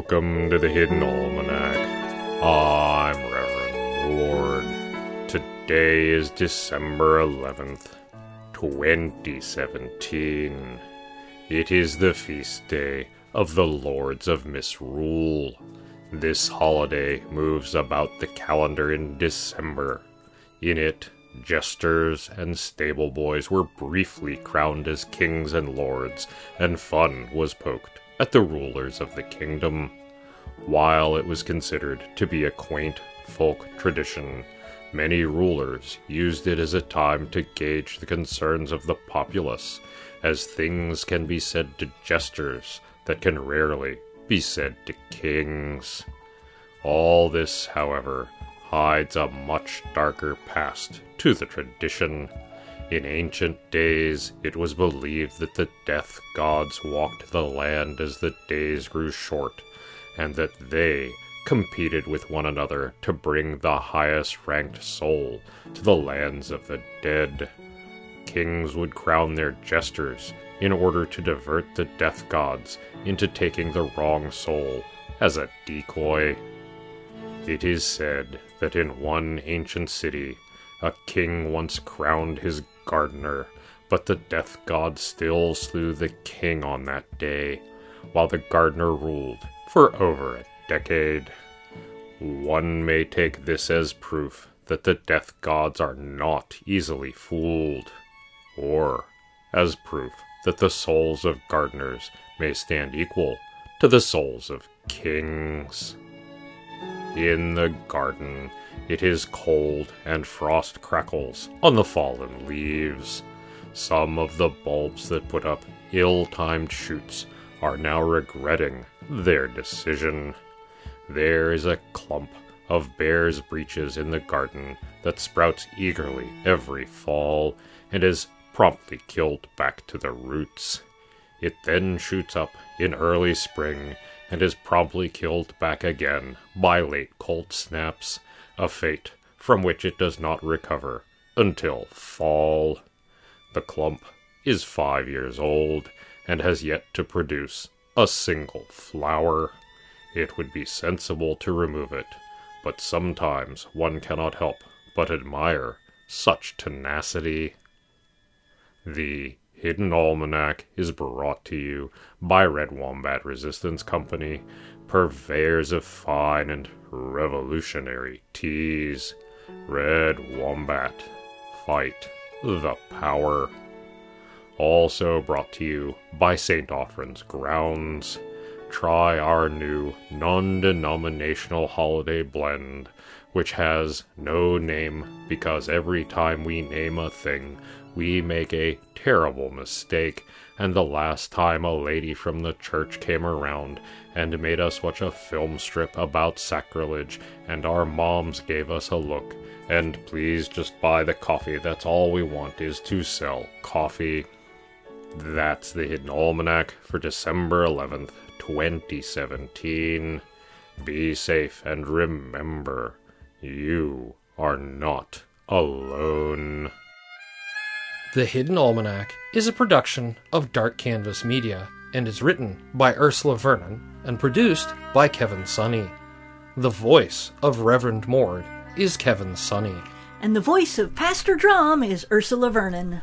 Welcome to the Hidden Almanac. I'm Reverend Mord. Today is December 11th, 2017. It is the feast day of the Lords of Misrule. This holiday moves about the calendar in December. In it, jesters and stable boys were briefly crowned as kings and lords, and fun was poked at the rulers of the kingdom. While it was considered to be a quaint folk tradition, many rulers used it as a time to gauge the concerns of the populace, as things can be said to jesters that can rarely be said to kings. All this, however, hides a much darker past to the tradition. In ancient days, it was believed that the death gods walked the land as the days grew short, and that they competed with one another to bring the highest ranked soul to the lands of the dead. Kings would crown their jesters in order to divert the death gods into taking the wrong soul as a decoy. It is said that in one ancient city, a king once crowned his gardener, but the death god still slew the king on that day, while the gardener ruled for over a decade. One may take this as proof that the death gods are not easily fooled, or as proof that the souls of gardeners may stand equal to the souls of kings. In the garden, it is cold and frost crackles on the fallen leaves. Some of the bulbs that put up ill timed shoots are now regretting their decision. There is a clump of bear's breeches in the garden that sprouts eagerly every fall and is promptly killed back to the roots. It then shoots up in early spring and is promptly killed back again by late cold snaps, a fate from which it does not recover until fall. The clump is five years old and has yet to produce a single flower. It would be sensible to remove it, but sometimes one cannot help but admire such tenacity. The Hidden Almanac is brought to you by Red Wombat Resistance Company, purveyors of fine and revolutionary teas. Red Wombat, fight the power. Also brought to you by St. Offren's Grounds. Try our new non denominational holiday blend, which has no name because every time we name a thing, we make a terrible mistake, and the last time a lady from the church came around and made us watch a film strip about sacrilege, and our moms gave us a look. And please just buy the coffee, that's all we want is to sell coffee. That's the Hidden Almanac for December 11th, 2017. Be safe and remember, you are not alone. The Hidden Almanac is a production of Dark Canvas Media and is written by Ursula Vernon and produced by Kevin Sonney. The voice of Reverend Mord is Kevin Sonney. And the voice of Pastor Drum is Ursula Vernon.